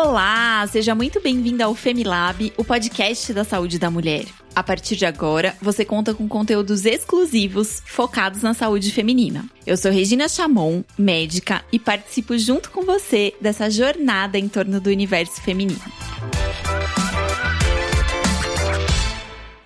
Olá, seja muito bem-vinda ao Femilab, o podcast da saúde da mulher. A partir de agora, você conta com conteúdos exclusivos focados na saúde feminina. Eu sou Regina Chamon, médica, e participo junto com você dessa jornada em torno do universo feminino.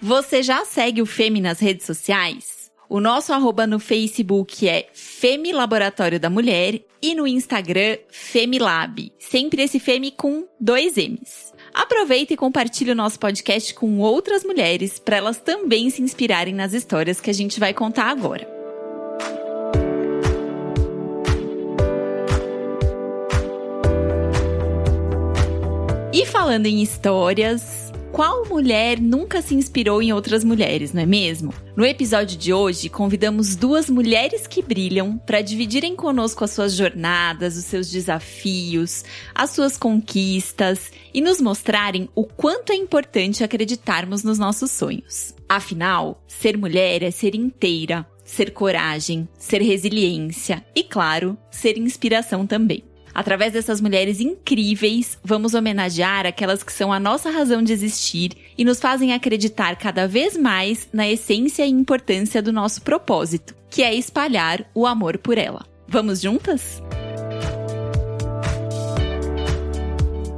Você já segue o Femi nas redes sociais? O nosso arroba no Facebook é Femi Laboratório da Mulher e no Instagram Femilab. Sempre esse Femi com dois M's. Aproveita e compartilhe o nosso podcast com outras mulheres para elas também se inspirarem nas histórias que a gente vai contar agora. E falando em histórias, qual mulher nunca se inspirou em outras mulheres, não é mesmo? No episódio de hoje, convidamos duas mulheres que brilham para dividirem conosco as suas jornadas, os seus desafios, as suas conquistas e nos mostrarem o quanto é importante acreditarmos nos nossos sonhos. Afinal, ser mulher é ser inteira, ser coragem, ser resiliência e, claro, ser inspiração também. Através dessas mulheres incríveis, vamos homenagear aquelas que são a nossa razão de existir e nos fazem acreditar cada vez mais na essência e importância do nosso propósito, que é espalhar o amor por ela. Vamos juntas?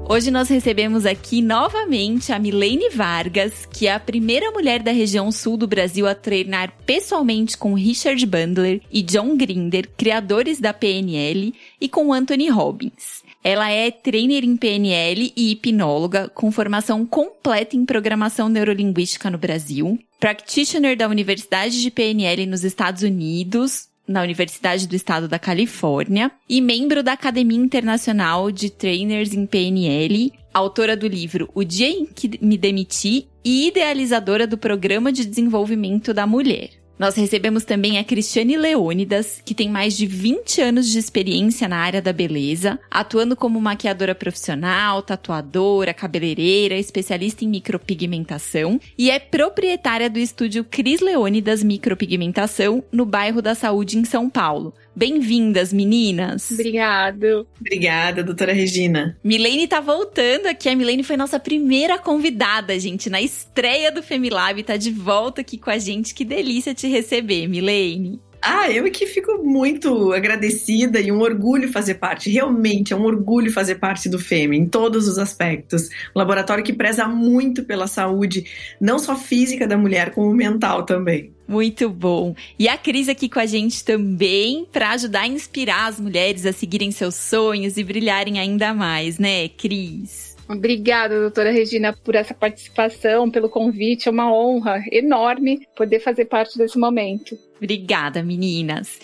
Hoje nós recebemos aqui novamente a Milene Vargas, que é a primeira mulher da região sul do Brasil a treinar pessoalmente com Richard Bandler e John Grinder, criadores da PNL, e com Anthony Robbins. Ela é trainer em PNL e hipnóloga, com formação completa em programação neurolinguística no Brasil, practitioner da Universidade de PNL nos Estados Unidos, na Universidade do Estado da Califórnia e membro da Academia Internacional de Trainers em PNL, autora do livro O Dia em que Me Demiti e idealizadora do Programa de Desenvolvimento da Mulher. Nós recebemos também a Cristiane Leônidas, que tem mais de 20 anos de experiência na área da beleza, atuando como maquiadora profissional, tatuadora, cabeleireira, especialista em micropigmentação e é proprietária do estúdio Cris Leônidas Micropigmentação no bairro da Saúde em São Paulo. Bem-vindas, meninas. Obrigado. Obrigada, doutora Regina. Milene tá voltando aqui. A Milene foi nossa primeira convidada, gente, na estreia do Femilab. Tá de volta aqui com a gente. Que delícia te receber, Milene. Ah, eu que fico muito agradecida e um orgulho fazer parte. Realmente é um orgulho fazer parte do FEME em todos os aspectos. Um laboratório que preza muito pela saúde, não só física da mulher, como mental também. Muito bom. E a Cris aqui com a gente também para ajudar a inspirar as mulheres a seguirem seus sonhos e brilharem ainda mais, né, Cris? Obrigada, doutora Regina, por essa participação, pelo convite. É uma honra enorme poder fazer parte desse momento. Obrigada, meninas.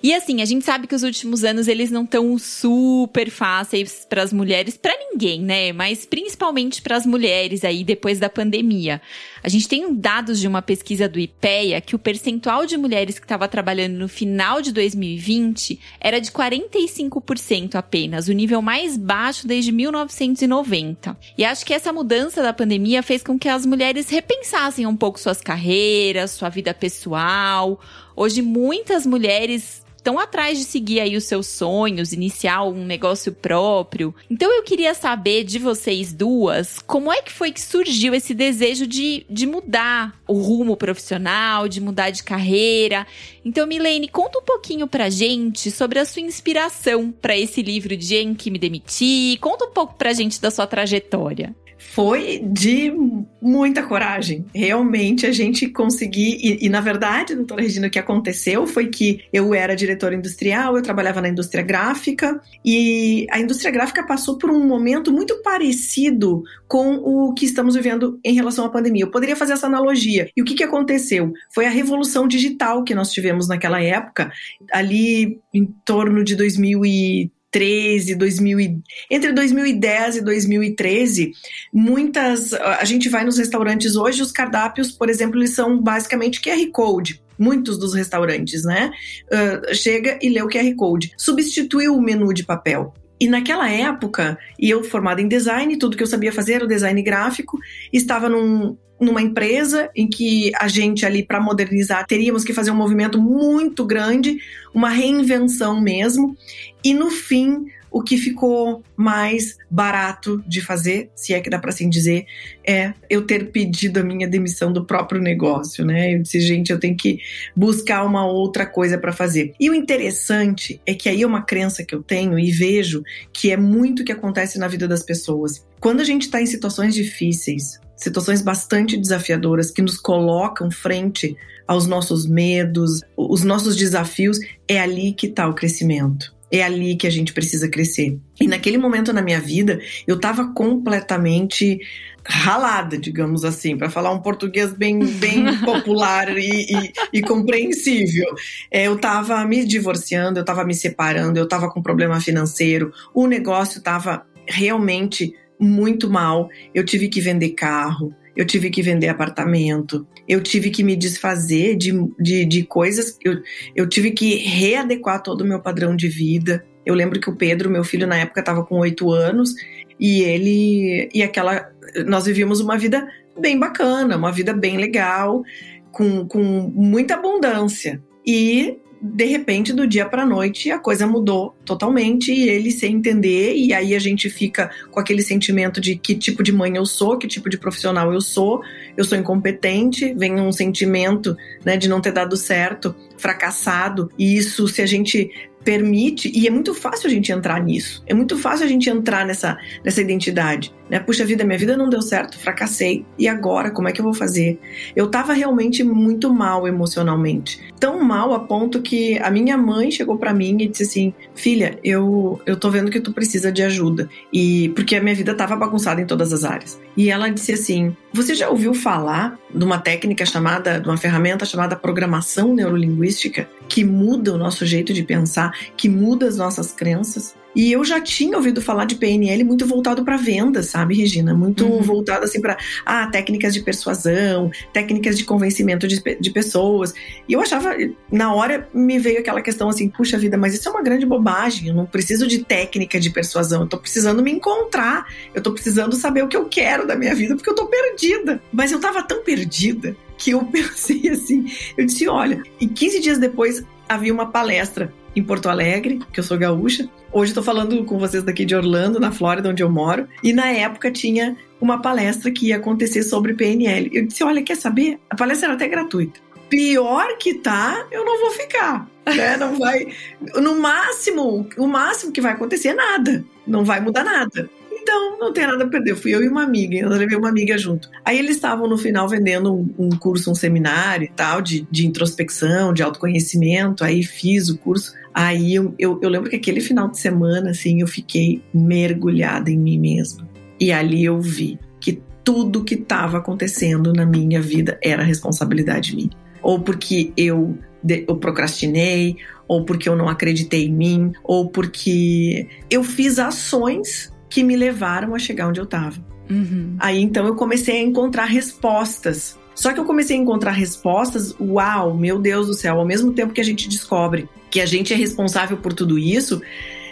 E assim, a gente sabe que os últimos anos eles não estão super fáceis para as mulheres, para ninguém, né? Mas principalmente para as mulheres aí depois da pandemia. A gente tem dados de uma pesquisa do IPEA que o percentual de mulheres que estava trabalhando no final de 2020 era de 45% apenas, o nível mais baixo desde 1990. E acho que essa mudança da pandemia fez com que as mulheres repensassem um pouco suas carreiras, sua vida pessoal, Hoje muitas mulheres estão atrás de seguir aí os seus sonhos, iniciar um negócio próprio. Então eu queria saber de vocês duas, como é que foi que surgiu esse desejo de, de mudar o rumo profissional, de mudar de carreira. Então, Milene, conta um pouquinho pra gente sobre a sua inspiração para esse livro de Em que me demiti. Conta um pouco pra gente da sua trajetória foi de muita coragem. Realmente a gente conseguir. E, e, na verdade, doutora Regina, o que aconteceu foi que eu era diretora industrial, eu trabalhava na indústria gráfica, e a indústria gráfica passou por um momento muito parecido com o que estamos vivendo em relação à pandemia. Eu poderia fazer essa analogia. E o que, que aconteceu? Foi a revolução digital que nós tivemos naquela época, ali em torno de 2013. 2013, 2000 entre 2010 e 2013, muitas a gente vai nos restaurantes hoje, os cardápios, por exemplo, eles são basicamente QR Code muitos dos restaurantes, né? Uh, chega e lê o QR Code. Substituiu o menu de papel. E naquela época, e eu formada em design, tudo que eu sabia fazer era o design gráfico, estava num, numa empresa em que a gente ali para modernizar teríamos que fazer um movimento muito grande, uma reinvenção mesmo, e no fim o que ficou mais barato de fazer, se é que dá para assim dizer, é eu ter pedido a minha demissão do próprio negócio, né? Eu disse, gente, eu tenho que buscar uma outra coisa para fazer. E o interessante é que aí é uma crença que eu tenho e vejo que é muito o que acontece na vida das pessoas. Quando a gente está em situações difíceis, situações bastante desafiadoras que nos colocam frente aos nossos medos, os nossos desafios, é ali que está o crescimento é ali que a gente precisa crescer. E naquele momento na minha vida, eu estava completamente ralada, digamos assim, para falar um português bem, bem popular e, e, e, compreensível. É, eu estava me divorciando, eu estava me separando, eu estava com problema financeiro, o negócio estava realmente muito mal, eu tive que vender carro, eu tive que vender apartamento, eu tive que me desfazer de, de, de coisas, eu, eu tive que readequar todo o meu padrão de vida. Eu lembro que o Pedro, meu filho, na época estava com oito anos e ele. E aquela. Nós vivíamos uma vida bem bacana, uma vida bem legal, com, com muita abundância. E de repente, do dia para noite, a coisa mudou totalmente e ele sem entender, e aí a gente fica com aquele sentimento de que tipo de mãe eu sou, que tipo de profissional eu sou, eu sou incompetente, vem um sentimento né, de não ter dado certo, fracassado, e isso, se a gente permite, e é muito fácil a gente entrar nisso, é muito fácil a gente entrar nessa, nessa identidade, né? Puxa vida, minha vida não deu certo, fracassei, e agora, como é que eu vou fazer? Eu tava realmente muito mal emocionalmente, tão mal a ponto que a minha mãe chegou para mim e disse assim, filha, eu, eu tô vendo que tu precisa de ajuda, e porque a minha vida tava bagunçada em todas as áreas. E ela disse assim, você já ouviu falar de uma técnica chamada, de uma ferramenta chamada programação neurolinguística, que muda o nosso jeito de pensar, que muda as nossas crenças. E eu já tinha ouvido falar de PNL muito voltado para venda, sabe, Regina? Muito uhum. voltado assim para ah, técnicas de persuasão, técnicas de convencimento de, de pessoas. E eu achava, na hora me veio aquela questão assim, puxa vida, mas isso é uma grande bobagem. Eu não preciso de técnica de persuasão, eu tô precisando me encontrar. Eu tô precisando saber o que eu quero da minha vida, porque eu tô perdida. Mas eu tava tão perdida que eu pensei assim, eu disse, olha, e 15 dias depois havia uma palestra em Porto Alegre, que eu sou gaúcha. Hoje estou falando com vocês daqui de Orlando, na Flórida, onde eu moro. E na época tinha uma palestra que ia acontecer sobre PNL. Eu disse: Olha, quer saber? A palestra era até gratuita. Pior que tá, eu não vou ficar. Né? Não vai. No máximo, o máximo que vai acontecer é nada. Não vai mudar nada. Então, não tem nada a perder. Fui eu e uma amiga, eu levei uma amiga junto. Aí eles estavam no final vendendo um, um curso, um seminário e tal, de, de introspecção, de autoconhecimento. Aí fiz o curso. Aí eu, eu, eu lembro que aquele final de semana, assim, eu fiquei mergulhada em mim mesma. E ali eu vi que tudo que estava acontecendo na minha vida era responsabilidade minha. Ou porque eu, eu procrastinei, ou porque eu não acreditei em mim, ou porque eu fiz ações que me levaram a chegar onde eu estava. Uhum. Aí então eu comecei a encontrar respostas só que eu comecei a encontrar respostas, uau, meu Deus do céu, ao mesmo tempo que a gente descobre que a gente é responsável por tudo isso,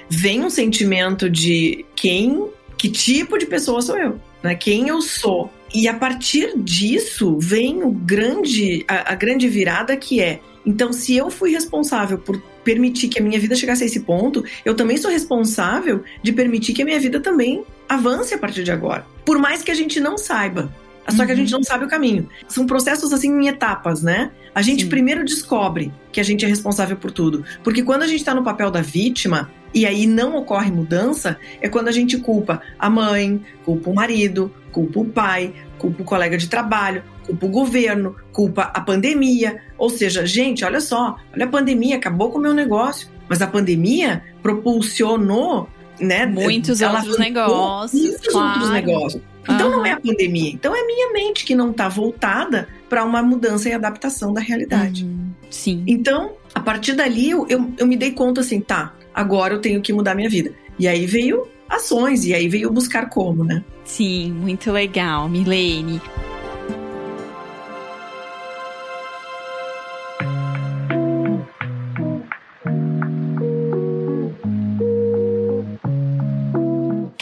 vem um sentimento de quem, que tipo de pessoa sou eu, né? Quem eu sou. E a partir disso vem o grande, a, a grande virada que é, então se eu fui responsável por permitir que a minha vida chegasse a esse ponto, eu também sou responsável de permitir que a minha vida também avance a partir de agora. Por mais que a gente não saiba. Só que a gente uhum. não sabe o caminho. São processos assim em etapas, né? A gente Sim. primeiro descobre que a gente é responsável por tudo. Porque quando a gente está no papel da vítima e aí não ocorre mudança, é quando a gente culpa a mãe, culpa o marido, culpa o pai, culpa o colega de trabalho, culpa o governo, culpa a pandemia. Ou seja, gente, olha só, olha a pandemia, acabou com o meu negócio. Mas a pandemia propulsionou né? Muitos outros negócios. Muitos claro. outros negócios. Então uhum. não é a pandemia. Então é minha mente que não está voltada para uma mudança e adaptação da realidade. Uhum. Sim. Então, a partir dali, eu, eu, eu me dei conta assim, tá, agora eu tenho que mudar minha vida. E aí veio ações, e aí veio buscar como, né? Sim, muito legal, Milene.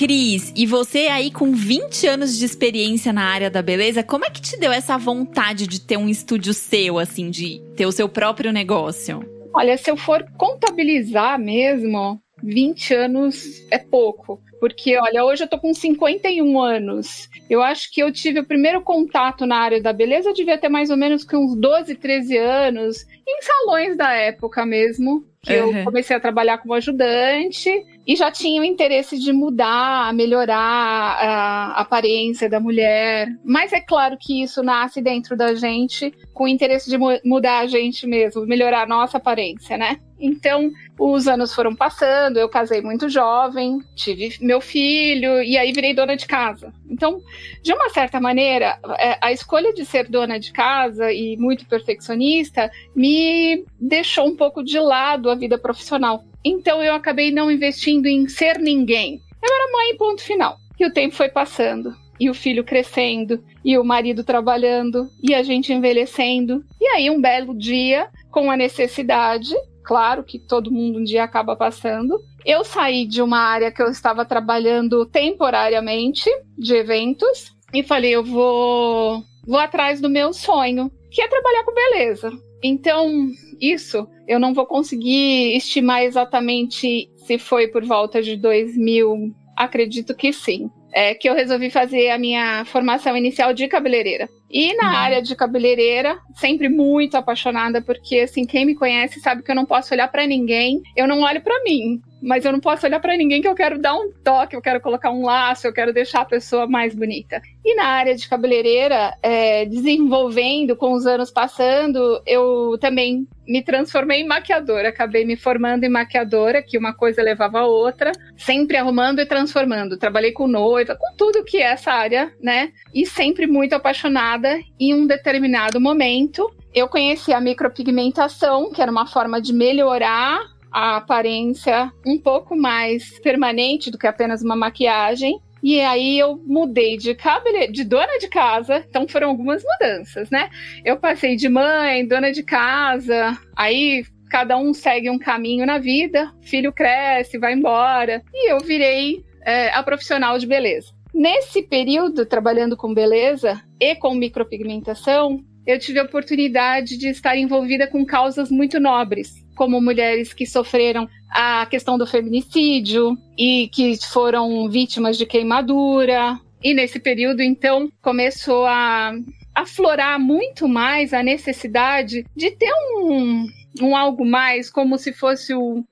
Cris, e você aí com 20 anos de experiência na área da beleza, como é que te deu essa vontade de ter um estúdio seu, assim, de ter o seu próprio negócio? Olha, se eu for contabilizar mesmo, 20 anos é pouco. Porque, olha, hoje eu tô com 51 anos. Eu acho que eu tive o primeiro contato na área da beleza, eu devia ter mais ou menos com uns 12, 13 anos, em salões da época mesmo que uhum. eu comecei a trabalhar como ajudante e já tinha o interesse de mudar, melhorar a aparência da mulher. Mas é claro que isso nasce dentro da gente com o interesse de mudar a gente mesmo, melhorar a nossa aparência, né? Então, os anos foram passando, eu casei muito jovem, tive meu filho e aí virei dona de casa. Então, de uma certa maneira, é, a escolha de ser dona de casa e muito perfeccionista me deixou um pouco de lado a vida profissional. Então, eu acabei não investindo em ser ninguém. Eu era mãe, ponto final. E o tempo foi passando e o filho crescendo, e o marido trabalhando, e a gente envelhecendo. E aí, um belo dia, com a necessidade, claro que todo mundo um dia acaba passando. Eu saí de uma área que eu estava trabalhando temporariamente, de eventos, e falei: eu vou, vou atrás do meu sonho, que é trabalhar com beleza. Então, isso eu não vou conseguir estimar exatamente se foi por volta de 2000, acredito que sim. É que eu resolvi fazer a minha formação inicial de cabeleireira. E na uhum. área de cabeleireira, sempre muito apaixonada, porque assim, quem me conhece sabe que eu não posso olhar para ninguém, eu não olho para mim mas eu não posso olhar para ninguém que eu quero dar um toque, eu quero colocar um laço, eu quero deixar a pessoa mais bonita. E na área de cabeleireira, é, desenvolvendo com os anos passando, eu também me transformei em maquiadora, acabei me formando em maquiadora, que uma coisa levava a outra, sempre arrumando e transformando. Trabalhei com noiva, com tudo que é essa área, né? E sempre muito apaixonada. Em um determinado momento, eu conheci a micropigmentação, que era uma forma de melhorar a aparência um pouco mais permanente do que apenas uma maquiagem. E aí eu mudei de cabele... de dona de casa, então foram algumas mudanças, né? Eu passei de mãe, dona de casa, aí cada um segue um caminho na vida, filho cresce, vai embora, e eu virei é, a profissional de beleza. Nesse período, trabalhando com beleza e com micropigmentação, eu tive a oportunidade de estar envolvida com causas muito nobres como mulheres que sofreram a questão do feminicídio e que foram vítimas de queimadura. E nesse período, então, começou a aflorar muito mais a necessidade de ter um, um algo mais, como se fosse uma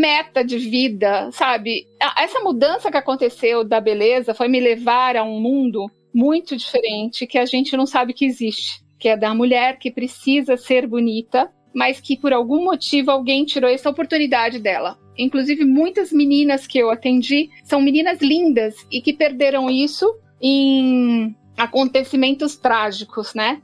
meta de vida, sabe? Essa mudança que aconteceu da beleza foi me levar a um mundo muito diferente que a gente não sabe que existe, que é da mulher que precisa ser bonita mas que por algum motivo alguém tirou essa oportunidade dela. Inclusive, muitas meninas que eu atendi são meninas lindas e que perderam isso em acontecimentos trágicos, né?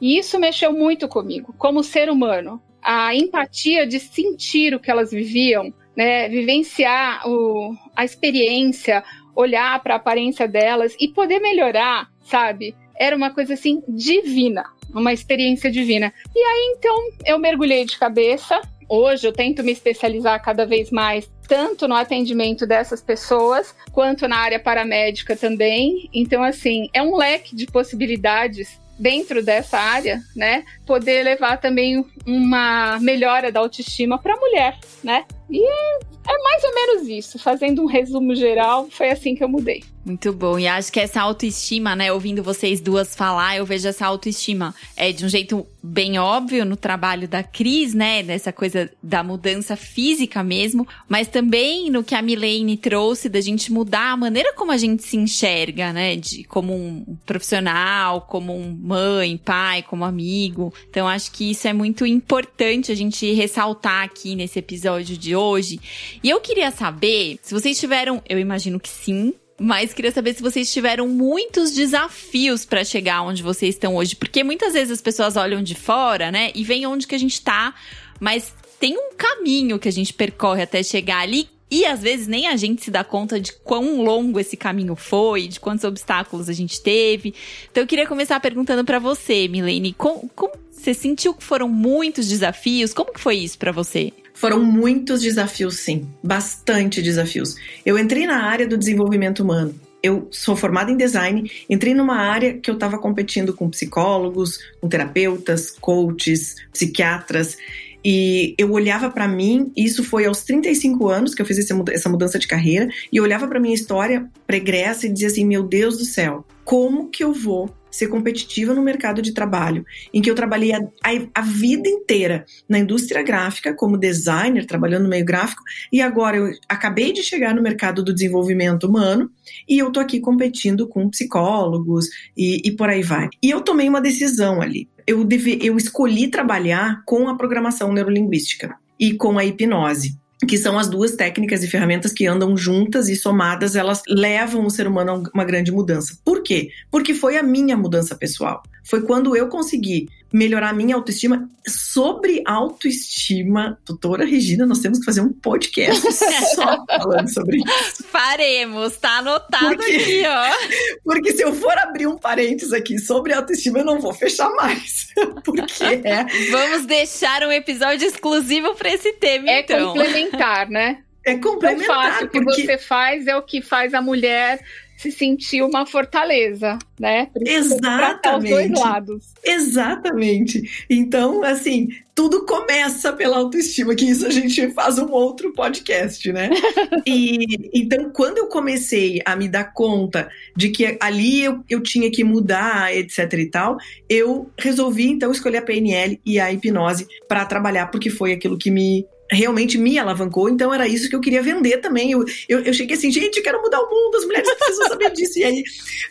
E isso mexeu muito comigo, como ser humano. A empatia de sentir o que elas viviam, né? Vivenciar o, a experiência, olhar para a aparência delas e poder melhorar, sabe? Era uma coisa assim divina uma experiência divina. E aí então eu mergulhei de cabeça. Hoje eu tento me especializar cada vez mais tanto no atendimento dessas pessoas quanto na área paramédica também. Então assim, é um leque de possibilidades dentro dessa área, né? Poder levar também uma melhora da autoestima para a mulher, né? E é mais ou menos isso. Fazendo um resumo geral, foi assim que eu mudei. Muito bom. E acho que essa autoestima, né, ouvindo vocês duas falar, eu vejo essa autoestima é de um jeito bem óbvio no trabalho da Cris, né, dessa coisa da mudança física mesmo, mas também no que a Milene trouxe da gente mudar a maneira como a gente se enxerga, né, de como um profissional, como um mãe, pai, como amigo. Então acho que isso é muito importante a gente ressaltar aqui nesse episódio de hoje. E eu queria saber se vocês tiveram, eu imagino que sim, mas queria saber se vocês tiveram muitos desafios para chegar onde vocês estão hoje, porque muitas vezes as pessoas olham de fora, né, e veem onde que a gente tá, mas tem um caminho que a gente percorre até chegar ali e às vezes nem a gente se dá conta de quão longo esse caminho foi, de quantos obstáculos a gente teve. Então eu queria começar perguntando para você, Milene, como, como você sentiu que foram muitos desafios? Como que foi isso para você? Foram muitos desafios, sim, bastante desafios. Eu entrei na área do desenvolvimento humano. Eu sou formada em design, entrei numa área que eu estava competindo com psicólogos, com terapeutas, coaches, psiquiatras, e eu olhava para mim, isso foi aos 35 anos que eu fiz essa mudança de carreira, e eu olhava para minha história pregressa e dizia assim: meu Deus do céu, como que eu vou ser competitiva no mercado de trabalho, em que eu trabalhei a, a, a, vida inteira na indústria gráfica, como designer, trabalhando no meio gráfico, e agora eu acabei de chegar no mercado do desenvolvimento humano e eu tô aqui competindo com psicólogos e, e por aí vai. E eu tomei uma decisão ali. Eu, deve, eu escolhi trabalhar com a programação neurolinguística e com a hipnose que são as duas técnicas e ferramentas que andam juntas e somadas, elas levam o ser humano a uma grande mudança. Por quê? Porque foi a minha mudança pessoal. Foi quando eu consegui melhorar a minha autoestima. Sobre autoestima, doutora Regina, nós temos que fazer um podcast só falando sobre isso. Faremos, tá anotado porque, aqui, ó. Porque se eu for abrir um parênteses aqui sobre autoestima, eu não vou fechar mais. Porque é. Vamos deixar um episódio exclusivo para esse tema, é então. É complementar, né? É complementar. Fácil. O que porque... você faz é o que faz a mulher se sentir uma fortaleza, né? Exatamente. Os dois lados. Exatamente. Então, assim, tudo começa pela autoestima, que isso a gente faz um outro podcast, né? e então, quando eu comecei a me dar conta de que ali eu, eu tinha que mudar, etc e tal, eu resolvi então escolher a PNL e a hipnose para trabalhar, porque foi aquilo que me realmente me alavancou, então era isso que eu queria vender também. Eu, eu, eu cheguei assim, gente, eu quero mudar o mundo, as mulheres precisam saber disso. E aí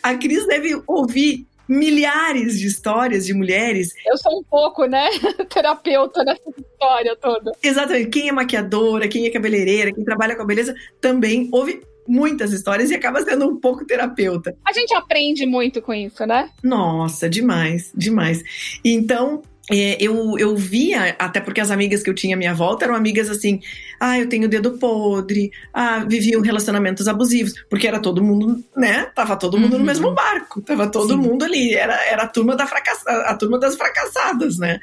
a Cris deve ouvir milhares de histórias de mulheres. Eu sou um pouco, né, terapeuta nessa história toda. Exatamente. Quem é maquiadora, quem é cabeleireira, quem trabalha com a beleza, também ouve muitas histórias e acaba sendo um pouco terapeuta. A gente aprende muito com isso, né? Nossa, demais, demais. Então, eu, eu via, até porque as amigas que eu tinha à minha volta eram amigas assim, ah, eu tenho dedo podre, ah, viviam relacionamentos abusivos, porque era todo mundo, né? Tava todo mundo uhum. no mesmo barco, tava todo Sim. mundo ali, era, era a, turma da fracass... a turma das fracassadas, né?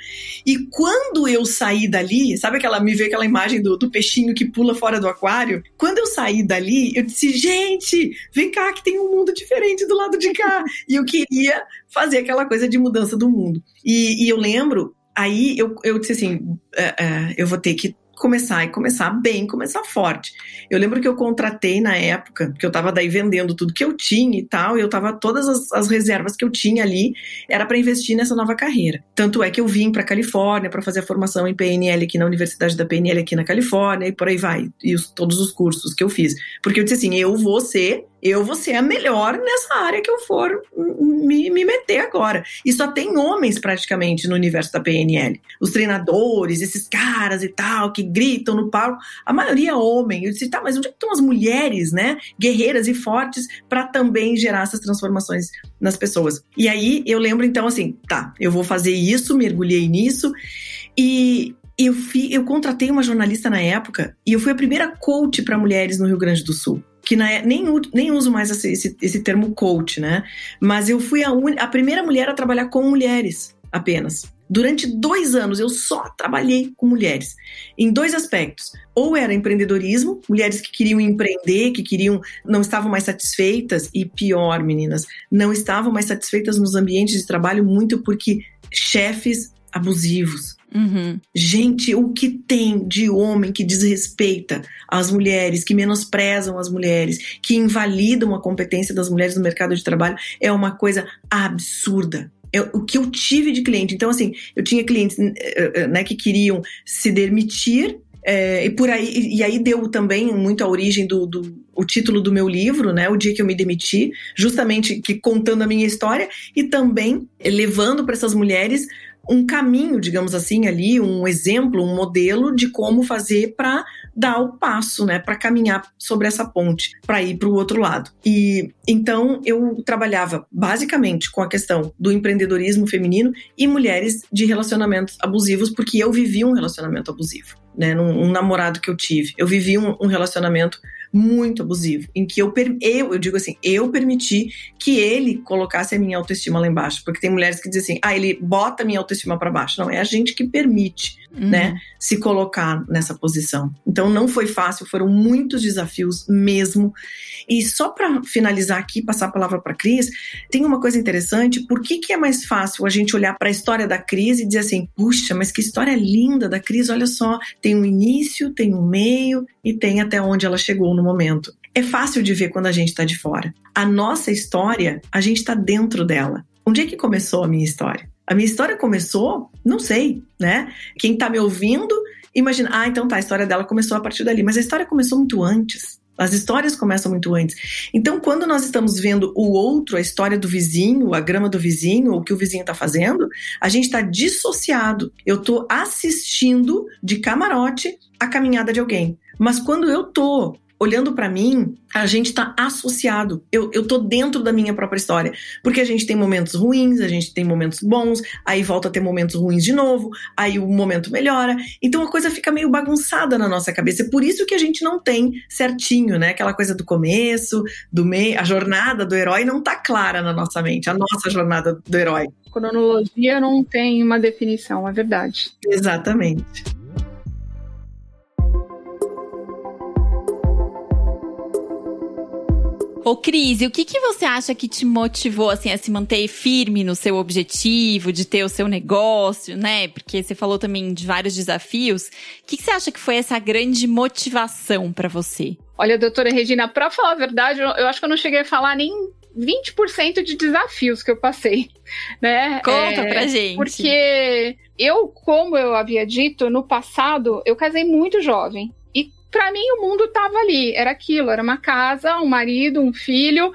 E quando eu saí dali, sabe aquela, me vê aquela imagem do, do peixinho que pula fora do aquário? Quando eu saí dali, eu disse, gente, vem cá que tem um mundo diferente do lado de cá. e eu queria fazer aquela coisa de mudança do mundo. E, e eu lembro, aí eu, eu disse assim: é, é, eu vou ter que começar e começar bem, começar forte. Eu lembro que eu contratei na época, que eu estava daí vendendo tudo que eu tinha e tal, e eu tava todas as, as reservas que eu tinha ali era para investir nessa nova carreira. Tanto é que eu vim para Califórnia para fazer a formação em PNL aqui na Universidade da PNL aqui na Califórnia e por aí vai, e os, todos os cursos que eu fiz, porque eu disse assim, eu vou ser eu vou ser a melhor nessa área que eu for me, me meter agora. E só tem homens praticamente no universo da PNL. Os treinadores, esses caras e tal, que gritam no palco, a maioria é homem. Eu disse, tá, mas onde é estão as mulheres, né? Guerreiras e fortes para também gerar essas transformações nas pessoas. E aí eu lembro então assim, tá, eu vou fazer isso, mergulhei nisso. E, eu, fi, eu contratei uma jornalista na época e eu fui a primeira coach para mulheres no Rio Grande do Sul que na, é, nem, nem uso mais esse, esse, esse, termo coach, né? Mas eu fui a, un, a primeira mulher a trabalhar com mulheres apenas. Durante dois anos eu só trabalhei com mulheres, em dois aspectos. Ou era empreendedorismo, mulheres que queriam empreender, que queriam, não estavam mais satisfeitas, e pior, meninas, não estavam mais satisfeitas nos ambientes de trabalho, muito porque chefes abusivos, Uhum. Gente, o que tem de homem que desrespeita as mulheres, que menosprezam as mulheres, que invalidam a competência das mulheres no mercado de trabalho é uma coisa absurda. É o que eu tive de cliente. Então, assim, eu tinha clientes eh, eh, né, que queriam se demitir é, e por aí e aí deu também muito a origem do, do, o título do meu livro, né, o dia que eu me demiti, justamente que contando a minha história e também levando para essas mulheres um caminho, digamos assim, ali, um exemplo, um modelo de como fazer para dar o passo, né, para caminhar sobre essa ponte, para ir para o outro lado. E então eu trabalhava basicamente com a questão do empreendedorismo feminino e mulheres de relacionamentos abusivos, porque eu vivi um relacionamento abusivo, né, num um namorado que eu tive. Eu vivi um, um relacionamento muito abusivo, em que eu, eu, eu digo assim, eu permiti que ele colocasse a minha autoestima lá embaixo, porque tem mulheres que dizem assim, ah, ele bota a minha autoestima para baixo. Não, é a gente que permite, uhum. né, se colocar nessa posição. Então não foi fácil, foram muitos desafios mesmo. E só para finalizar aqui, passar a palavra para Cris, tem uma coisa interessante, por que, que é mais fácil a gente olhar para a história da Cris e dizer assim, puxa, mas que história linda da Cris, olha só, tem um início, tem um meio e tem até onde ela chegou no momento. É fácil de ver quando a gente está de fora. A nossa história, a gente está dentro dela. Onde é que começou a minha história? A minha história começou, não sei, né? Quem está me ouvindo, imagina, ah, então tá, a história dela começou a partir dali, mas a história começou muito antes. As histórias começam muito antes. Então, quando nós estamos vendo o outro, a história do vizinho, a grama do vizinho, o que o vizinho está fazendo, a gente está dissociado. Eu estou assistindo de camarote a caminhada de alguém. Mas quando eu tô olhando para mim, a gente está associado. Eu, eu tô dentro da minha própria história. Porque a gente tem momentos ruins, a gente tem momentos bons, aí volta a ter momentos ruins de novo, aí o momento melhora. Então a coisa fica meio bagunçada na nossa cabeça. É por isso que a gente não tem certinho, né? Aquela coisa do começo, do meio, a jornada do herói não tá clara na nossa mente, a nossa jornada do herói. Cronologia não tem uma definição, é verdade. Exatamente. Ô, Cris, o que, que você acha que te motivou, assim, a se manter firme no seu objetivo, de ter o seu negócio, né? Porque você falou também de vários desafios. O que, que você acha que foi essa grande motivação para você? Olha, doutora Regina, para falar a verdade, eu acho que eu não cheguei a falar nem 20% de desafios que eu passei, né? Conta é, pra gente. Porque eu, como eu havia dito, no passado, eu casei muito jovem para mim o mundo estava ali, era aquilo, era uma casa, um marido, um filho,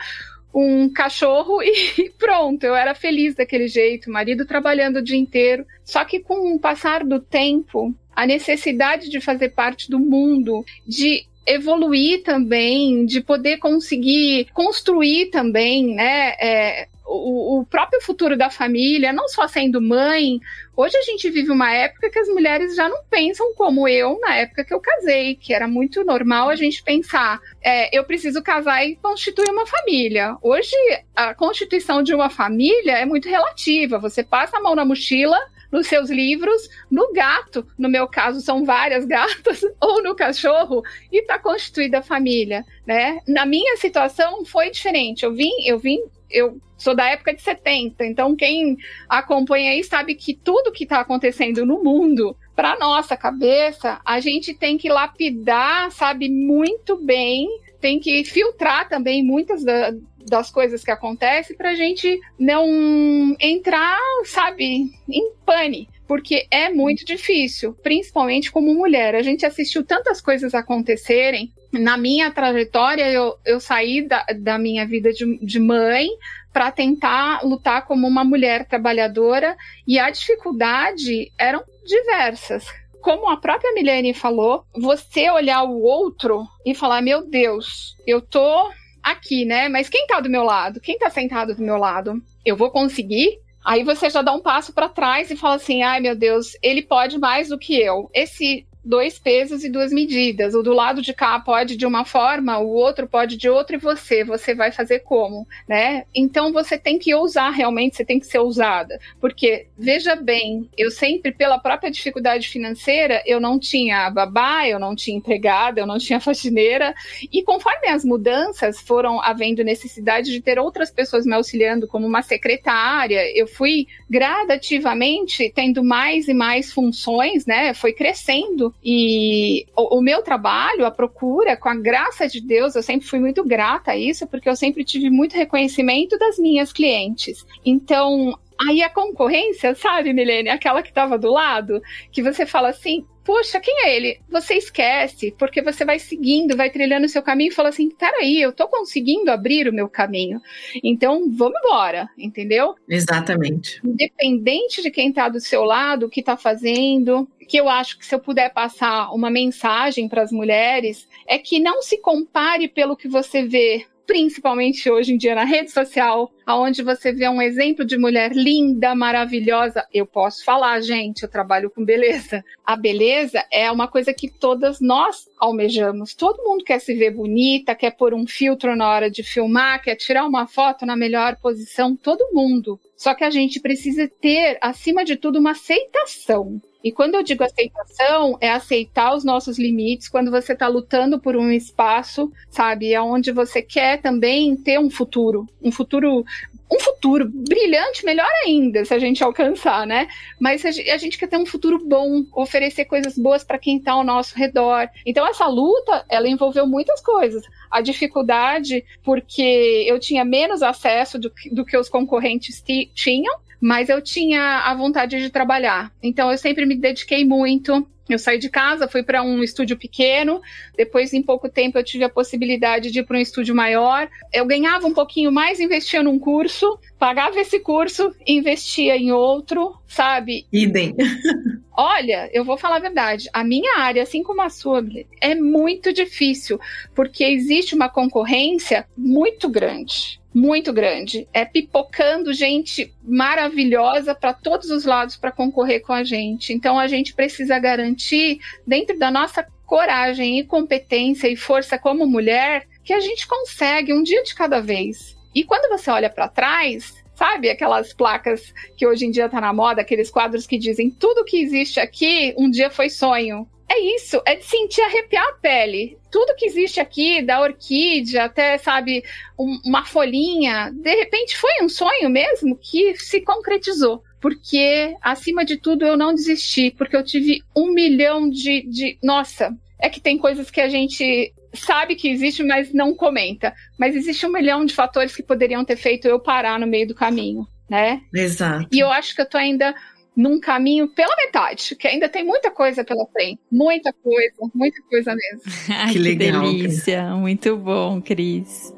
um cachorro e pronto, eu era feliz daquele jeito, marido trabalhando o dia inteiro. Só que com o passar do tempo, a necessidade de fazer parte do mundo, de evoluir também, de poder conseguir construir também, né, é, o, o, próprio futuro da família, não só sendo mãe. Hoje a gente vive uma época que as mulheres já não pensam como eu na época que eu casei, que era muito normal a gente pensar, é, eu preciso casar e constituir uma família. Hoje a constituição de uma família é muito relativa. Você passa a mão na mochila, nos seus livros, no gato, no meu caso são várias gatas, ou no cachorro, e está constituída a família, né? Na minha situação foi diferente. Eu vim, eu vim eu sou da época de 70, então quem acompanha aí sabe que tudo que está acontecendo no mundo, para nossa cabeça, a gente tem que lapidar, sabe, muito bem, tem que filtrar também muitas da, das coisas que acontecem para a gente não entrar, sabe, em pane porque é muito difícil, principalmente como mulher. A gente assistiu tantas coisas acontecerem na minha trajetória, eu, eu saí da, da minha vida de, de mãe para tentar lutar como uma mulher trabalhadora e a dificuldade eram diversas. Como a própria Milene falou, você olhar o outro e falar: meu Deus, eu tô aqui, né? Mas quem tá do meu lado? Quem tá sentado do meu lado? Eu vou conseguir? Aí você já dá um passo para trás e fala assim: ai meu Deus, ele pode mais do que eu. Esse dois pesos e duas medidas. O do lado de cá pode de uma forma, o outro pode de outra, e você, você vai fazer como, né? Então você tem que ousar realmente, você tem que ser ousada. Porque, veja bem, eu sempre, pela própria dificuldade financeira, eu não tinha babá, eu não tinha empregada, eu não tinha faxineira, e conforme as mudanças foram havendo necessidade de ter outras pessoas me auxiliando, como uma secretária, eu fui gradativamente tendo mais e mais funções, né? Foi crescendo e o, o, meu trabalho, a procura, com a graça de Deus, eu sempre fui muito grata a isso, porque eu sempre tive muito reconhecimento das minhas clientes. Então, aí a concorrência, sabe, Milene, aquela que estava do lado, que você fala assim, Puxa, quem é ele? Você esquece, porque você vai seguindo, vai trilhando o seu caminho e fala assim: peraí, eu tô conseguindo abrir o meu caminho. Então, vamos embora, entendeu? Exatamente. Independente de quem tá do seu lado, o que tá fazendo, que eu acho que se eu puder passar uma mensagem para as mulheres, é que não se compare pelo que você vê principalmente hoje em dia na rede social, aonde você vê um exemplo de mulher linda, maravilhosa. Eu posso falar, gente, eu trabalho com beleza. A beleza é uma coisa que todas nós almejamos. Todo mundo quer se ver bonita, quer pôr um filtro na hora de filmar, quer tirar uma foto na melhor posição, todo mundo. Só que a gente precisa ter, acima de tudo, uma aceitação. E quando eu digo aceitação, é aceitar os nossos limites quando você está lutando por um espaço, sabe, onde você quer também ter um futuro, um futuro um futuro brilhante, melhor ainda, se a gente alcançar, né? Mas a gente quer ter um futuro bom, oferecer coisas boas para quem está ao nosso redor. Então essa luta, ela envolveu muitas coisas. A dificuldade, porque eu tinha menos acesso do, do que os concorrentes tinham, mas eu tinha a vontade de trabalhar. Então eu sempre me dediquei muito. Eu saí de casa, fui para um estúdio pequeno. Depois, em pouco tempo, eu tive a possibilidade de ir para um estúdio maior. Eu ganhava um pouquinho mais, investia num curso, pagava esse curso, investia em outro, sabe? Idem. Olha, eu vou falar a verdade. A minha área, assim como a sua, é muito difícil, porque existe uma concorrência muito grande muito grande. É pipocando gente maravilhosa para todos os lados para concorrer com a gente. Então a gente precisa garantir, dentro da nossa coragem e competência e força como mulher, que a gente consegue um dia de cada vez. E quando você olha para trás, sabe aquelas placas que hoje em dia tá na moda, aqueles quadros que dizem tudo que existe aqui um dia foi sonho. É isso, é de sentir arrepiar a pele. Tudo que existe aqui, da orquídea até, sabe, um, uma folhinha, de repente foi um sonho mesmo que se concretizou. Porque, acima de tudo, eu não desisti, porque eu tive um milhão de. de... Nossa, é que tem coisas que a gente sabe que existe, mas não comenta. Mas existe um milhão de fatores que poderiam ter feito eu parar no meio do caminho, né? Exato. E eu acho que eu tô ainda num caminho pela metade, que ainda tem muita coisa pela frente. Muita coisa, muita coisa mesmo. Ai, que, legal, delícia. Cris. Muito bom, Cris.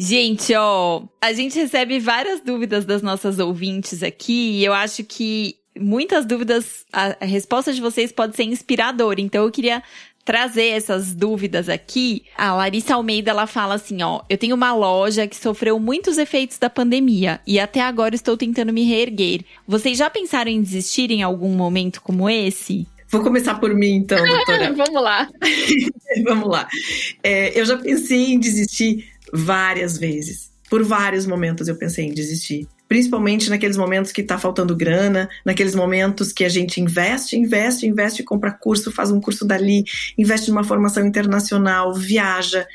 Gente, ó, a gente recebe várias dúvidas das nossas ouvintes aqui e eu acho que muitas dúvidas, a, a resposta de vocês pode ser inspiradora. Então eu queria trazer essas dúvidas aqui, a Larissa Almeida ela fala assim, ó, eu tenho uma loja que sofreu muitos efeitos da pandemia e até agora estou tentando me reerguer. Vocês já pensaram em desistir em algum momento como esse? Vou começar por mim, então, doutora. Vamos lá. Vamos lá. É, eu já pensei em desistir várias vezes. Por vários momentos eu pensei em desistir principalmente naqueles momentos que está faltando grana, naqueles momentos que a gente investe, investe, investe, compra curso, faz um curso dali, investe numa formação internacional, viaja,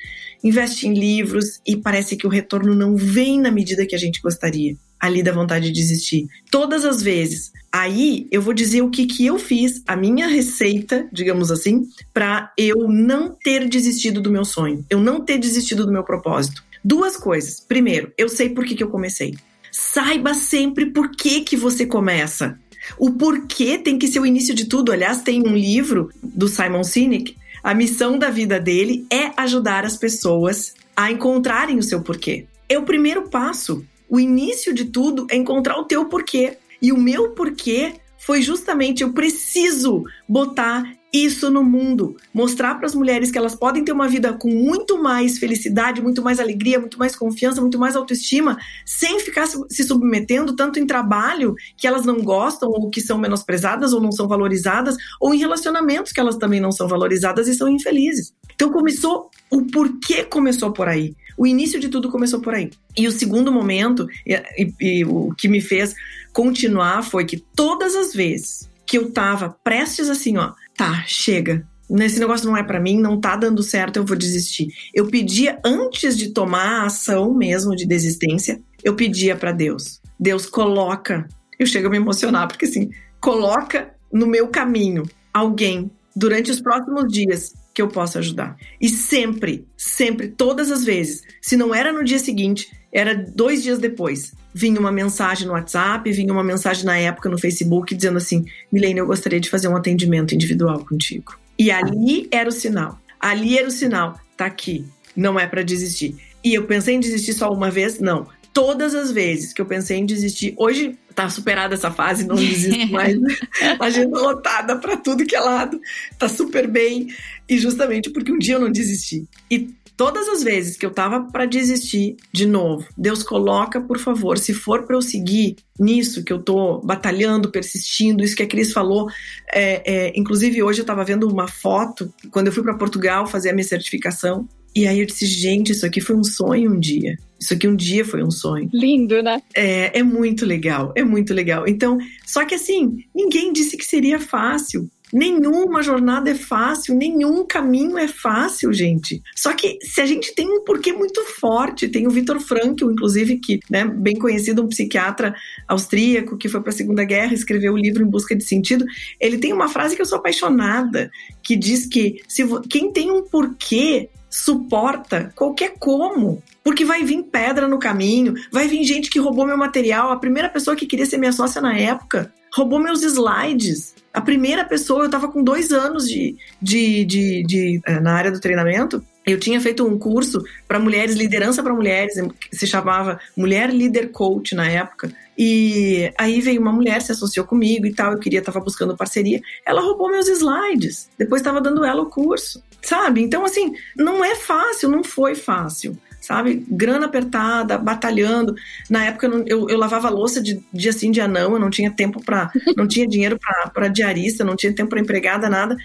investe em livros e parece que o retorno não vem na medida que a gente gostaria. Ali dá vontade de desistir. Todas as vezes. Aí eu vou dizer o que, que eu fiz, a minha receita, digamos assim, para eu não ter desistido do meu sonho, eu não ter desistido do meu propósito. Duas coisas. Primeiro, eu sei por que, que eu comecei. Saiba sempre por que, que você começa. O porquê tem que ser o início de tudo. Aliás, tem um livro do Simon Sinek. A missão da vida dele é ajudar as pessoas a encontrarem o seu porquê. É o primeiro passo. O início de tudo é encontrar o teu porquê. E o meu porquê foi justamente eu preciso botar isso no mundo, mostrar para as mulheres que elas podem ter uma vida com muito mais felicidade, muito mais alegria, muito mais confiança, muito mais autoestima, sem ficar se submetendo tanto em trabalho que elas não gostam ou que são menosprezadas ou não são valorizadas, ou em relacionamentos que elas também não são valorizadas e são infelizes. Então começou o porquê começou por aí. O início de tudo começou por aí. E o segundo momento, e, e, e o que me fez continuar foi que todas as vezes que eu tava prestes assim, ó, tá, chega. Esse negócio não é para mim, não tá dando certo, eu vou desistir. Eu pedia antes de tomar a ação mesmo de desistência, eu pedia para Deus. Deus coloca, eu chego a me emocionar porque assim, coloca no meu caminho alguém durante os próximos dias que eu possa ajudar. E sempre, sempre, todas as vezes, se não era no dia seguinte, era dois dias depois. Vinha uma mensagem no WhatsApp, vinha uma mensagem na época no Facebook dizendo assim: Milene, eu gostaria de fazer um atendimento individual contigo. E ali era o sinal. Ali era o sinal. Tá aqui. Não é para desistir. E eu pensei em desistir só uma vez? Não. todas as vezes que eu pensei em desistir, hoje tá superada essa fase, não desisto mais. Agenda lotada para tudo que é lado, tá super bem. E justamente porque um dia eu não desisti. E todas as vezes que eu tava para desistir de novo, Deus coloca, por favor, se for para eu seguir nisso que eu tô batalhando, persistindo, isso que a Cris falou. É, é, inclusive, hoje eu tava vendo uma foto, quando eu fui para Portugal fazer a minha certificação, e aí eu disse, gente, isso aqui foi um sonho um dia. Isso aqui um dia foi um sonho. Lindo, né? É, é muito legal, é muito legal. Então, só que assim, ninguém disse que seria fácil. Nenhuma jornada é fácil, nenhum caminho é fácil, gente. Só que se a gente tem um porquê muito forte, tem o Viktor Frankl, inclusive, que, né, bem conhecido, um psiquiatra austríaco que foi para a Segunda Guerra, escreveu o livro Em Busca de Sentido. Ele tem uma frase que eu sou apaixonada, que diz que se quem tem um porquê suporta qualquer como. Porque vai vir pedra no caminho, vai vir gente que roubou meu material. A primeira pessoa que queria ser minha sócia na época roubou meus slides. A primeira pessoa, eu estava com dois anos de, de, de, de, eh, na área do treinamento. Eu tinha feito um curso para mulheres, liderança para mulheres, se chamava Mulher Líder Coach na época. E aí veio uma mulher, se associou comigo e tal, eu queria, estava buscando parceria. Ela roubou meus slides, depois estava dando ela o curso, sabe? Então, assim, não é fácil, não foi fácil sabe? Grana apertada, batalhando. Na época eu, eu, eu lavava louça de dia sim, dia não, eu não tinha tempo para, não tinha dinheiro para diarista, não tinha tempo para empregada, nada.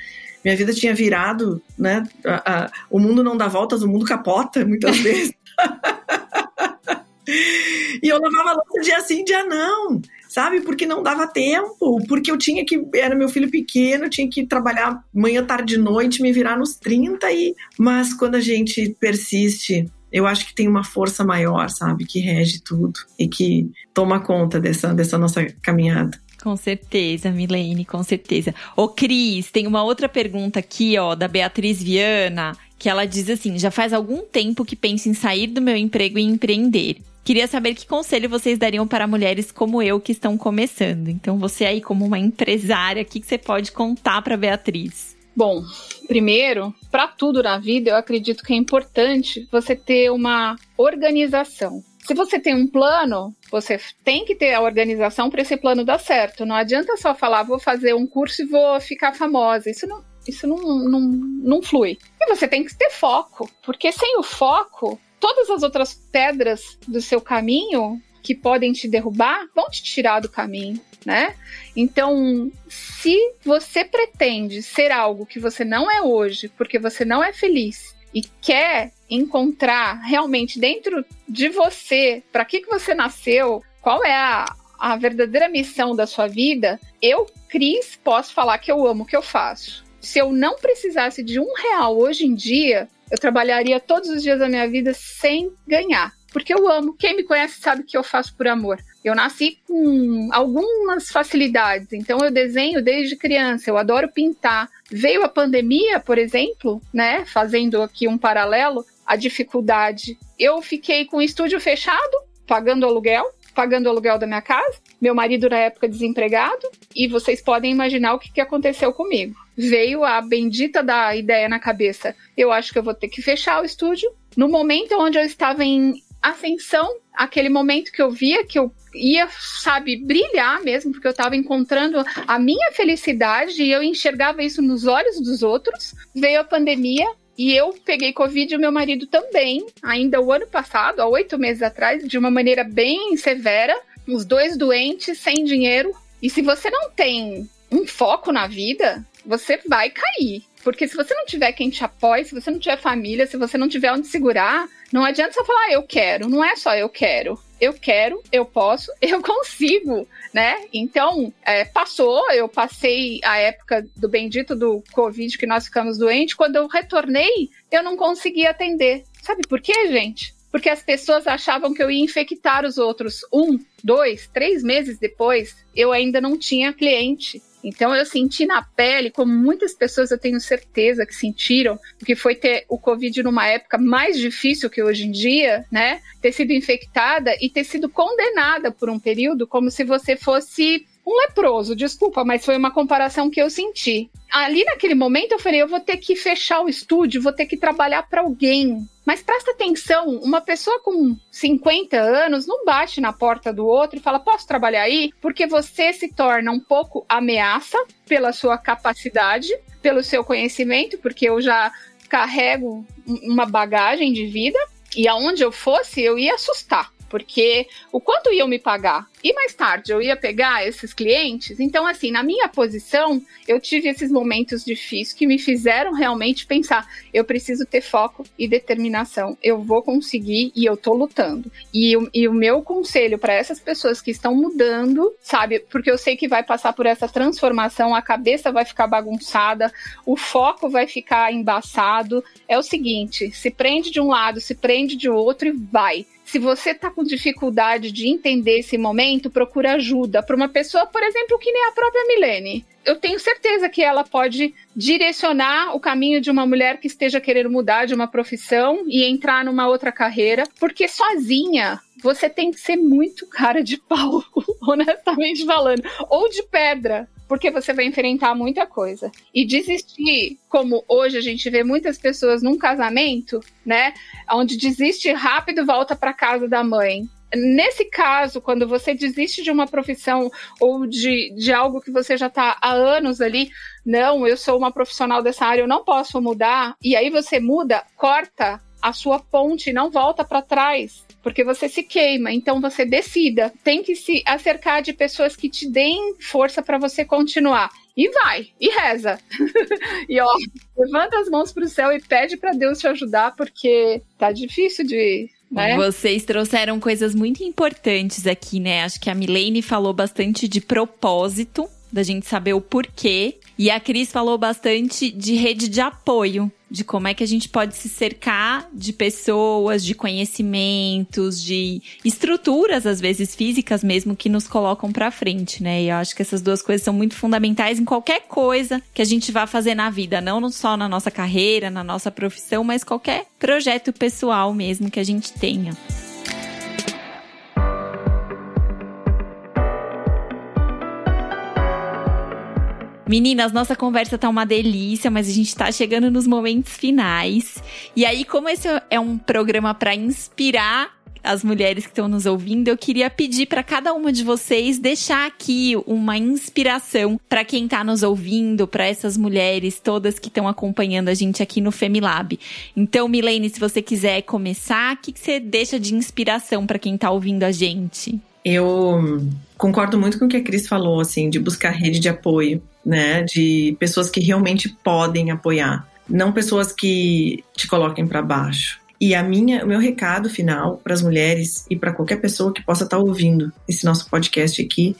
Minha vida tinha virado, né? A, a, o mundo não dá voltas, o mundo capota muitas vezes. e eu lavava louça dia sim, dia não sabe? Porque não dava tempo, porque eu tinha que. Era meu filho pequeno, tinha que trabalhar manhã, tarde e noite, me virar nos 30. E, mas quando a gente persiste eu acho que tem uma força maior, sabe, que rege tudo e que toma conta dessa, dessa nossa caminhada. Com certeza, Milene, com certeza. Ô, Cris, tem uma outra pergunta aqui, ó, da Beatriz Viana, que ela diz assim: já faz algum tempo que penso em sair do meu emprego e empreender. Queria saber que conselho vocês dariam para mulheres como eu que estão começando. Então, você aí, como uma empresária, o que, que você pode contar para Beatriz? Bom, primeiro, para tudo na vida, eu acredito que é importante você ter uma organização. Se você tem um plano, você tem que ter a organização para esse plano dar certo. Não adianta só falar, vou fazer um curso e vou ficar famosa. Isso não, isso não, não, não flui. E você tem que ter foco, porque sem o foco, todas as outras pedras do seu caminho que podem te derrubar vão te tirar do caminho né? Então, se você pretende ser algo que você não é hoje, porque você não é feliz e quer encontrar realmente dentro de você para que, que você nasceu, qual é a, a verdadeira missão da sua vida, eu, Cris, posso falar que eu amo o que eu faço. Se eu não precisasse de um real hoje em dia, eu trabalharia todos os dias da minha vida sem ganhar. Porque eu amo. Quem me conhece sabe que eu faço por amor. Eu nasci com algumas facilidades, então eu desenho desde criança, eu adoro pintar. Veio a pandemia, por exemplo, né? Fazendo aqui um paralelo, a dificuldade. Eu fiquei com o estúdio fechado, pagando aluguel, pagando o aluguel da minha casa, meu marido na época desempregado, e vocês podem imaginar o que, que aconteceu comigo. Veio a bendita da ideia na cabeça. Eu acho que eu vou ter que fechar o estúdio. No momento onde eu estava em ascensão, aquele momento que eu via que eu ia, sabe, brilhar mesmo, porque eu estava encontrando a minha felicidade e eu enxergava isso nos olhos dos outros. Veio a pandemia, e eu peguei Covid e o meu marido também, ainda o ano passado, há oito meses atrás, de uma maneira bem severa. Os dois doentes, sem dinheiro. E se você não tem um foco na vida, você vai cair. Porque se você não tiver quem te apoie, se você não tiver família, se você não tiver onde segurar, não adianta só falar, ah, eu quero. Não é só eu quero. Eu quero, eu posso, eu consigo, né? Então, é, passou, eu passei a época do bendito do Covid que nós ficamos doentes. Quando eu retornei, eu não consegui atender. Sabe por quê, gente? Porque as pessoas achavam que eu ia infectar os outros. Um, dois, três meses depois, eu ainda não tinha cliente. Então eu senti na pele, como muitas pessoas eu tenho certeza que sentiram, que foi ter o Covid numa época mais difícil que hoje em dia, né? Ter sido infectada e ter sido condenada por um período como se você fosse um leproso, desculpa, mas foi uma comparação que eu senti. Ali naquele momento eu falei, eu vou ter que fechar o estúdio, vou ter que trabalhar para alguém. Mas presta atenção, uma pessoa com 50 anos não bate na porta do outro e fala: "Posso trabalhar aí?", porque você se torna um pouco ameaça pela sua capacidade, pelo seu conhecimento, porque eu já carrego uma bagagem de vida e aonde eu fosse eu ia assustar porque o quanto iam me pagar? E mais tarde eu ia pegar esses clientes. Então, assim, na minha posição, eu tive esses momentos difíceis que me fizeram realmente pensar: eu preciso ter foco e determinação. Eu vou conseguir e eu tô lutando. E, e o meu conselho para essas pessoas que estão mudando, sabe? Porque eu sei que vai passar por essa transformação, a cabeça vai ficar bagunçada, o foco vai ficar embaçado. É o seguinte: se prende de um lado, se prende de outro e vai se você está com dificuldade de entender esse momento, procura ajuda para uma pessoa, por exemplo, que nem a própria Milene. Eu tenho certeza que ela pode direcionar o caminho de uma mulher que esteja querendo mudar de uma profissão e entrar numa outra carreira, porque sozinha você tem que ser muito cara de pau, honestamente falando, ou de pedra, porque você vai enfrentar muita coisa. E desistir, como hoje a gente vê muitas pessoas num casamento, né, onde desiste rápido, volta para casa da mãe. Nesse caso, quando você desiste de uma profissão ou de, de algo que você já está há anos ali, não, eu sou uma profissional dessa área, eu não posso mudar, e aí você muda, corta a sua ponte, não volta para trás porque você se queima. Então você decida. Tem que se acercar de pessoas que te deem força para você continuar. E vai, e reza. e ó, levanta as mãos pro céu e pede para Deus te ajudar, porque tá difícil de né? Vocês trouxeram coisas muito importantes aqui, né? Acho que a Milene falou bastante de propósito, da gente saber o porquê. E a Cris falou bastante de rede de apoio de como é que a gente pode se cercar de pessoas, de conhecimentos, de estruturas, às vezes físicas mesmo, que nos colocam para frente, né? E eu acho que essas duas coisas são muito fundamentais em qualquer coisa que a gente vá fazer na vida, não só na nossa carreira, na nossa profissão, mas qualquer projeto pessoal mesmo que a gente tenha. Meninas, nossa conversa tá uma delícia, mas a gente tá chegando nos momentos finais. E aí, como esse é um programa para inspirar as mulheres que estão nos ouvindo, eu queria pedir para cada uma de vocês deixar aqui uma inspiração para quem está nos ouvindo, para essas mulheres todas que estão acompanhando a gente aqui no Femilab. Então, Milene, se você quiser começar, o que, que você deixa de inspiração para quem está ouvindo a gente? Eu concordo muito com o que a Cris falou, assim, de buscar rede de apoio né? De pessoas que realmente podem apoiar, não pessoas que te coloquem para baixo. E a minha, o meu recado final para as mulheres e para qualquer pessoa que possa estar tá ouvindo esse nosso podcast aqui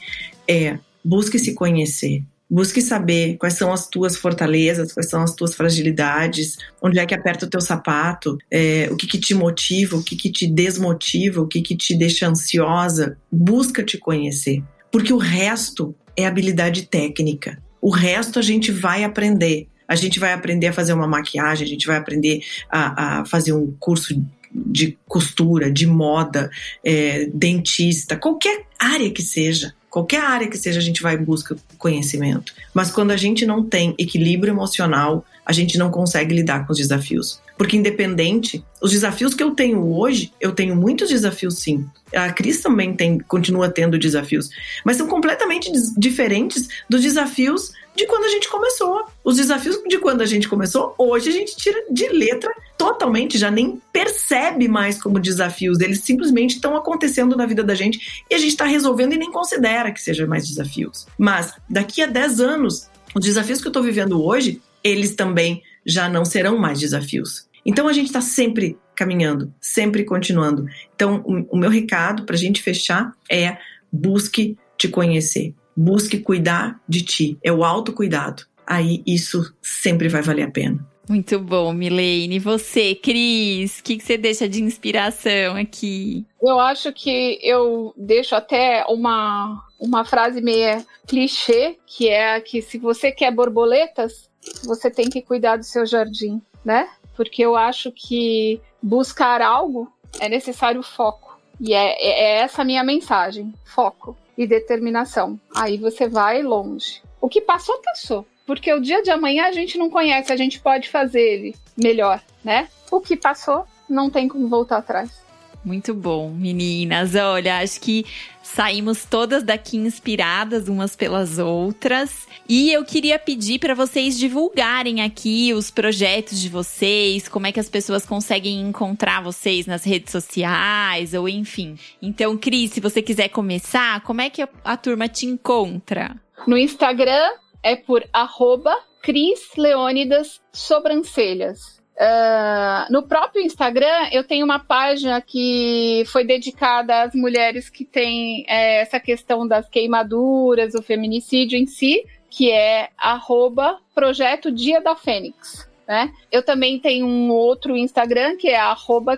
é: busque se conhecer. Busque saber quais são as tuas fortalezas, quais são as tuas fragilidades, onde é que aperta o teu sapato, é, o que, que te motiva, o que, que te desmotiva, o que, que te deixa ansiosa. Busca te conhecer, porque o resto é habilidade técnica. O resto a gente vai aprender. A gente vai aprender a fazer uma maquiagem, a gente vai aprender a, a fazer um curso de costura, de moda, é, dentista, qualquer área que seja. Qualquer área que seja, a gente vai em busca conhecimento. Mas quando a gente não tem equilíbrio emocional, a gente não consegue lidar com os desafios. Porque independente, os desafios que eu tenho hoje, eu tenho muitos desafios sim. A Cris também tem, continua tendo desafios, mas são completamente diferentes dos desafios de quando a gente começou. Os desafios de quando a gente começou, hoje a gente tira de letra totalmente, já nem percebe mais como desafios. Eles simplesmente estão acontecendo na vida da gente e a gente está resolvendo e nem considera que sejam mais desafios. Mas daqui a 10 anos, os desafios que eu estou vivendo hoje, eles também já não serão mais desafios. Então a gente está sempre caminhando, sempre continuando. Então o, o meu recado para a gente fechar é busque te conhecer, busque cuidar de ti, é o autocuidado. Aí isso sempre vai valer a pena. Muito bom, Milene. E você, Cris, o que, que você deixa de inspiração aqui? Eu acho que eu deixo até uma, uma frase meio clichê, que é que se você quer borboletas, você tem que cuidar do seu jardim, né? Porque eu acho que buscar algo é necessário foco. E é, é, é essa a minha mensagem: foco e determinação. Aí você vai longe. O que passou, passou. Porque o dia de amanhã a gente não conhece, a gente pode fazer ele melhor, né? O que passou, não tem como voltar atrás. Muito bom, meninas. Olha, acho que saímos todas daqui inspiradas umas pelas outras. E eu queria pedir para vocês divulgarem aqui os projetos de vocês, como é que as pessoas conseguem encontrar vocês nas redes sociais, ou enfim. Então, Cris, se você quiser começar, como é que a, turma te encontra? No Instagram é por arroba Cris Leônidas Sobrancelhas. Uh, no próprio Instagram, eu tenho uma página que foi dedicada às mulheres que têm é, essa questão das queimaduras, o feminicídio em si, que é arroba Projeto Dia da Fênix. Né? Eu também tenho um outro Instagram que é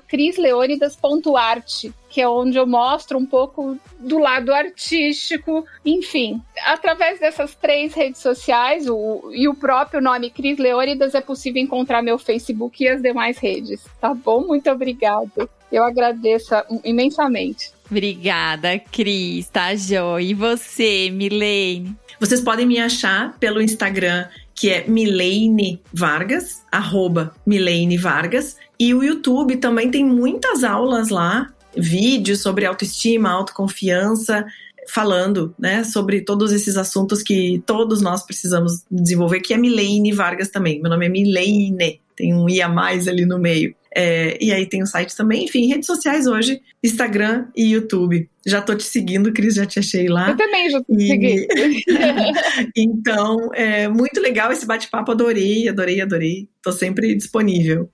crisleonidas.art, que é onde eu mostro um pouco do lado artístico, enfim. Através dessas três redes sociais o, e o próprio nome Cris Leônidas é possível encontrar meu Facebook e as demais redes. Tá bom? Muito obrigada. Eu agradeço imensamente. Obrigada, Cris, tá, Jo? E você, Milene? Vocês podem me achar pelo Instagram que é Milene Vargas, arroba Milene Vargas. E o YouTube também tem muitas aulas lá, vídeos sobre autoestima, autoconfiança, falando, né, sobre todos esses assuntos que todos nós precisamos desenvolver, que é Milene Vargas também. Meu nome é Milene, tem um I a mais ali no meio. É, e aí tem o site também, enfim, redes sociais hoje, Instagram e YouTube. Já tô te seguindo, Cris, já te achei lá. Eu também já te e... segui. então, é muito legal esse bate-papo, adorei, adorei, adorei. Tô sempre disponível.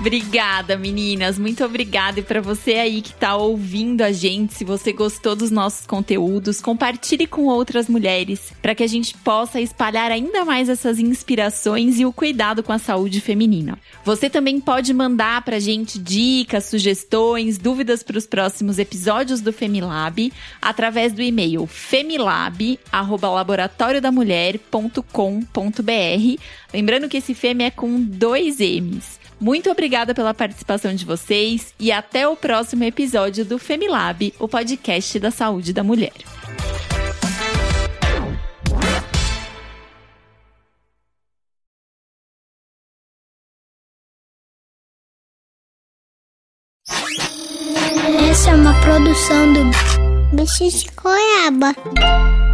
Obrigada, meninas. Muito obrigada. E para você aí que tá ouvindo a gente, se você gostou dos nossos conteúdos, compartilhe com outras mulheres para que a gente possa espalhar ainda mais essas inspirações e o cuidado com a saúde feminina. Você também pode mandar pra gente dicas, sugestões, dúvidas para os próximos episódios do Femilab através do e-mail femilab@laboratoriodamulher.com.br. Lembrando que esse Femi é com dois M's. Muito obrigada pela participação de vocês e até o próximo episódio do Femilab, o podcast da saúde da mulher. Essa é uma produção do Bicho de Goiaba.